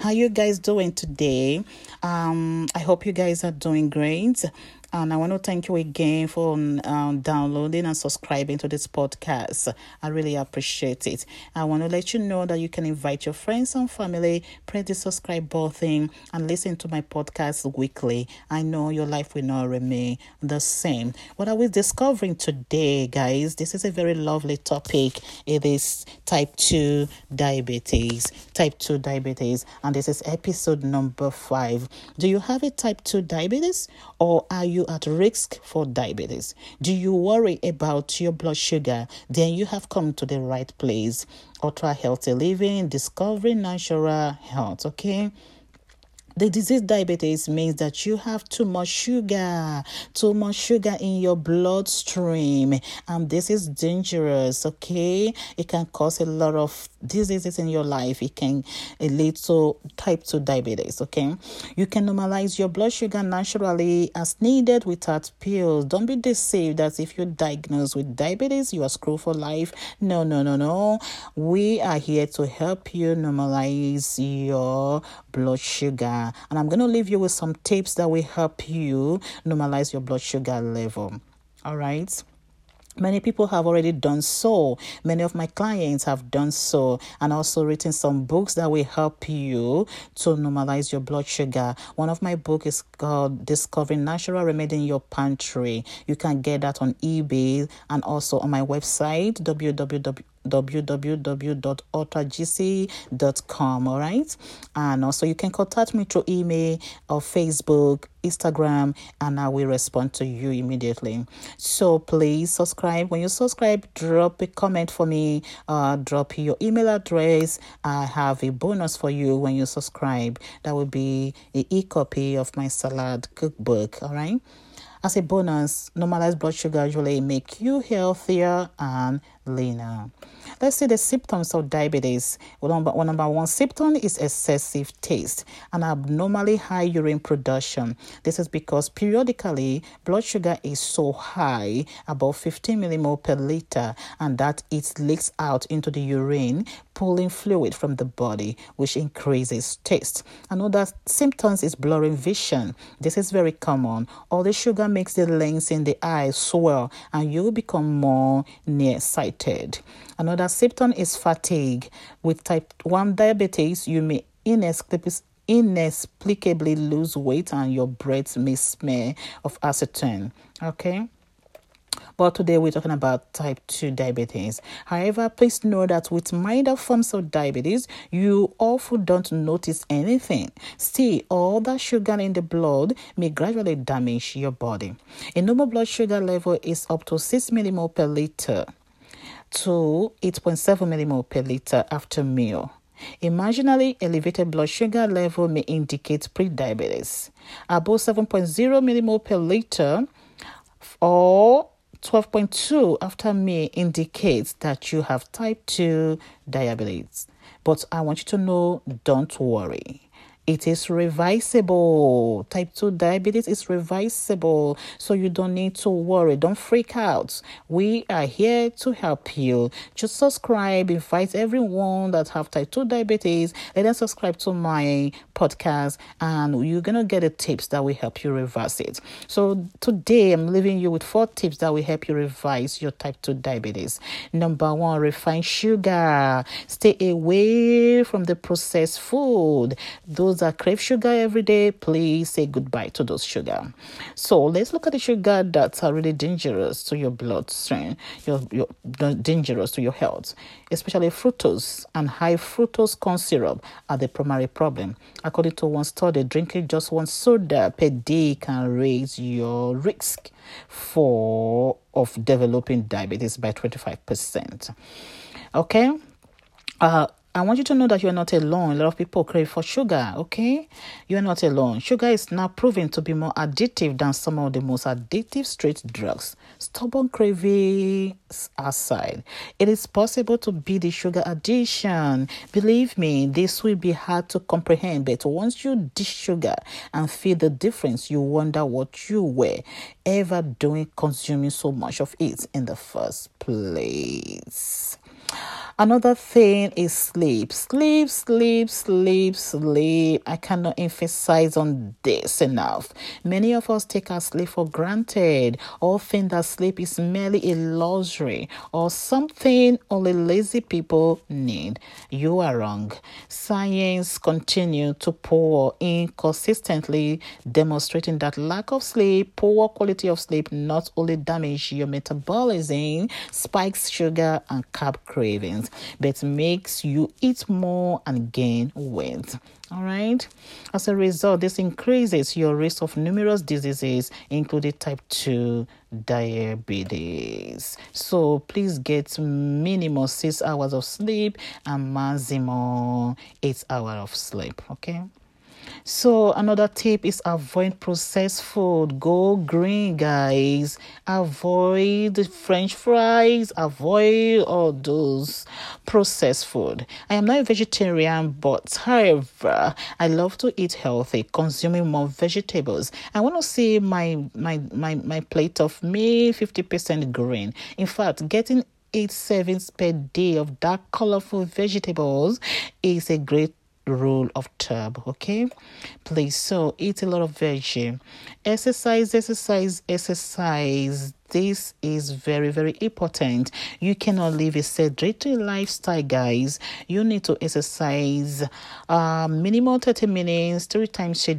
How you guys doing today? Um, I hope you guys are doing great. And I want to thank you again for um, downloading and subscribing to this podcast. I really appreciate it. I want to let you know that you can invite your friends and family, press the subscribe button, and listen to my podcast weekly. I know your life will not remain the same. What are we discovering today, guys? This is a very lovely topic. It is type 2 diabetes. Type 2 diabetes. And this is episode number 5. Do you have a type 2 diabetes or are you at risk for diabetes? Do you worry about your blood sugar? Then you have come to the right place. Ultra Healthy Living, Discovering Natural Health. Okay. The disease diabetes means that you have too much sugar, too much sugar in your bloodstream, and this is dangerous. Okay, it can cause a lot of diseases in your life. It can lead to type 2 diabetes. Okay, you can normalize your blood sugar naturally as needed without pills. Don't be deceived that if you're diagnosed with diabetes, you are screwed for life. No, no, no, no. We are here to help you normalize your blood sugar and I'm going to leave you with some tips that will help you normalize your blood sugar level. All right. Many people have already done so. Many of my clients have done so, and also written some books that will help you to normalize your blood sugar. One of my books is called Discovering Natural Remedy in Your Pantry. You can get that on eBay and also on my website www www.ultragc.com all right and also you can contact me through email or facebook instagram and i will respond to you immediately. So please subscribe. When you subscribe drop a comment for me uh drop your email address. I have a bonus for you when you subscribe. That will be a e-copy of my salad cookbook all right as a bonus, normalized blood sugar usually make you healthier and leaner. Let's see the symptoms of diabetes. Well, number, one, number one symptom is excessive taste and abnormally high urine production. This is because periodically blood sugar is so high, about 15 millimole per liter, and that it leaks out into the urine, pulling fluid from the body, which increases taste. Another symptoms is blurring vision. This is very common. All the sugar makes the lens in the eye swell, and you become more nearsighted. Another symptom is fatigue. With type 1 diabetes, you may inexplicably lose weight and your breath may smell of acetone. Okay. But today we're talking about type 2 diabetes. However, please know that with milder forms of diabetes, you often don't notice anything. Still, all that sugar in the blood may gradually damage your body. A normal blood sugar level is up to 6 millimole per liter to 8.7 millimole per liter after meal. A marginally elevated blood sugar level may indicate prediabetes. Above 7.0 millimole per liter or 12.2 after meal indicates that you have type 2 diabetes. But I want you to know don't worry. It is reversible. Type 2 diabetes is reversible, so you don't need to worry. Don't freak out. We are here to help you. Just subscribe, invite everyone that have type 2 diabetes. Let them subscribe to my podcast, and you're gonna get the tips that will help you reverse it. So today I'm leaving you with four tips that will help you reverse your type 2 diabetes. Number one, refined sugar. Stay away from the processed food. Those that crave sugar every day, please say goodbye to those sugar. So let's look at the sugar that are really dangerous to your bloodstream, your, your dangerous to your health, especially fructose and high fructose corn syrup are the primary problem. According to one study, drinking just one soda per day can raise your risk for of developing diabetes by 25%. Okay? Uh, I want you to know that you're not alone. A lot of people crave for sugar, okay? You're not alone. Sugar is now proven to be more addictive than some of the most addictive street drugs. Stubborn cravings aside, it is possible to beat the sugar addiction. Believe me, this will be hard to comprehend, but once you dish sugar and feel the difference, you wonder what you were ever doing consuming so much of it in the first place. Another thing is sleep. Sleep, sleep, sleep, sleep. I cannot emphasize on this enough. Many of us take our sleep for granted or think that sleep is merely a luxury or something only lazy people need. You are wrong. Science continue to pour in consistently demonstrating that lack of sleep, poor quality of sleep not only damage your metabolism, spikes sugar and carb cravings, but makes you eat more and gain weight. All right. As a result, this increases your risk of numerous diseases, including type 2 diabetes. So please get minimum six hours of sleep and maximum eight hours of sleep. Okay. So another tip is avoid processed food. Go green, guys. Avoid French fries. Avoid all those processed food. I am not a vegetarian, but however, I love to eat healthy, consuming more vegetables. I want to see my my my my plate of fifty percent green. In fact, getting eight servings per day of dark colorful vegetables is a great rule of thumb okay please so eat a lot of veggie exercise exercise exercise this is very very important you cannot live a sedentary lifestyle guys you need to exercise uh minimum 30 minutes three times a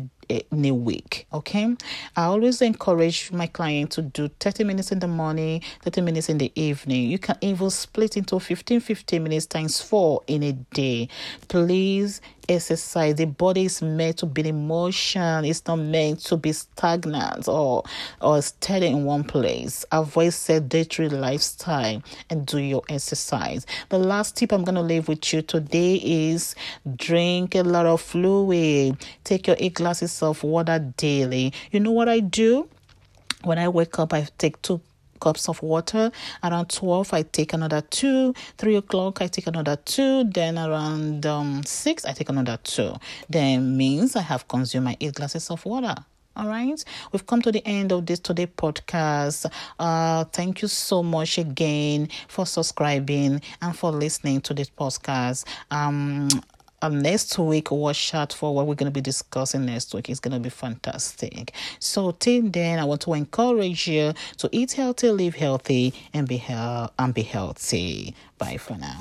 in a week. Okay. I always encourage my client to do 30 minutes in the morning, 30 minutes in the evening. You can even split into 15 15 minutes times four in a day. Please exercise. The body is meant to be in motion. It's not meant to be stagnant or or steady in one place. Avoid sedentary lifestyle and do your exercise. The last tip I'm gonna leave with you today is drink a lot of fluid. Take your eight glasses of water daily. You know what I do? When I wake up, I take two cups of water. Around 12, I take another two. 3 o'clock, I take another two. Then around um, 6, I take another two. Then means I have consumed my 8 glasses of water. All right, we've come to the end of this today podcast. Uh, thank you so much again for subscribing and for listening to this podcast. Um, um, next week, out for what we're going to be discussing next week. It's going to be fantastic. So, till then, I want to encourage you to eat healthy, live healthy, and be, he- and be healthy. Bye for now.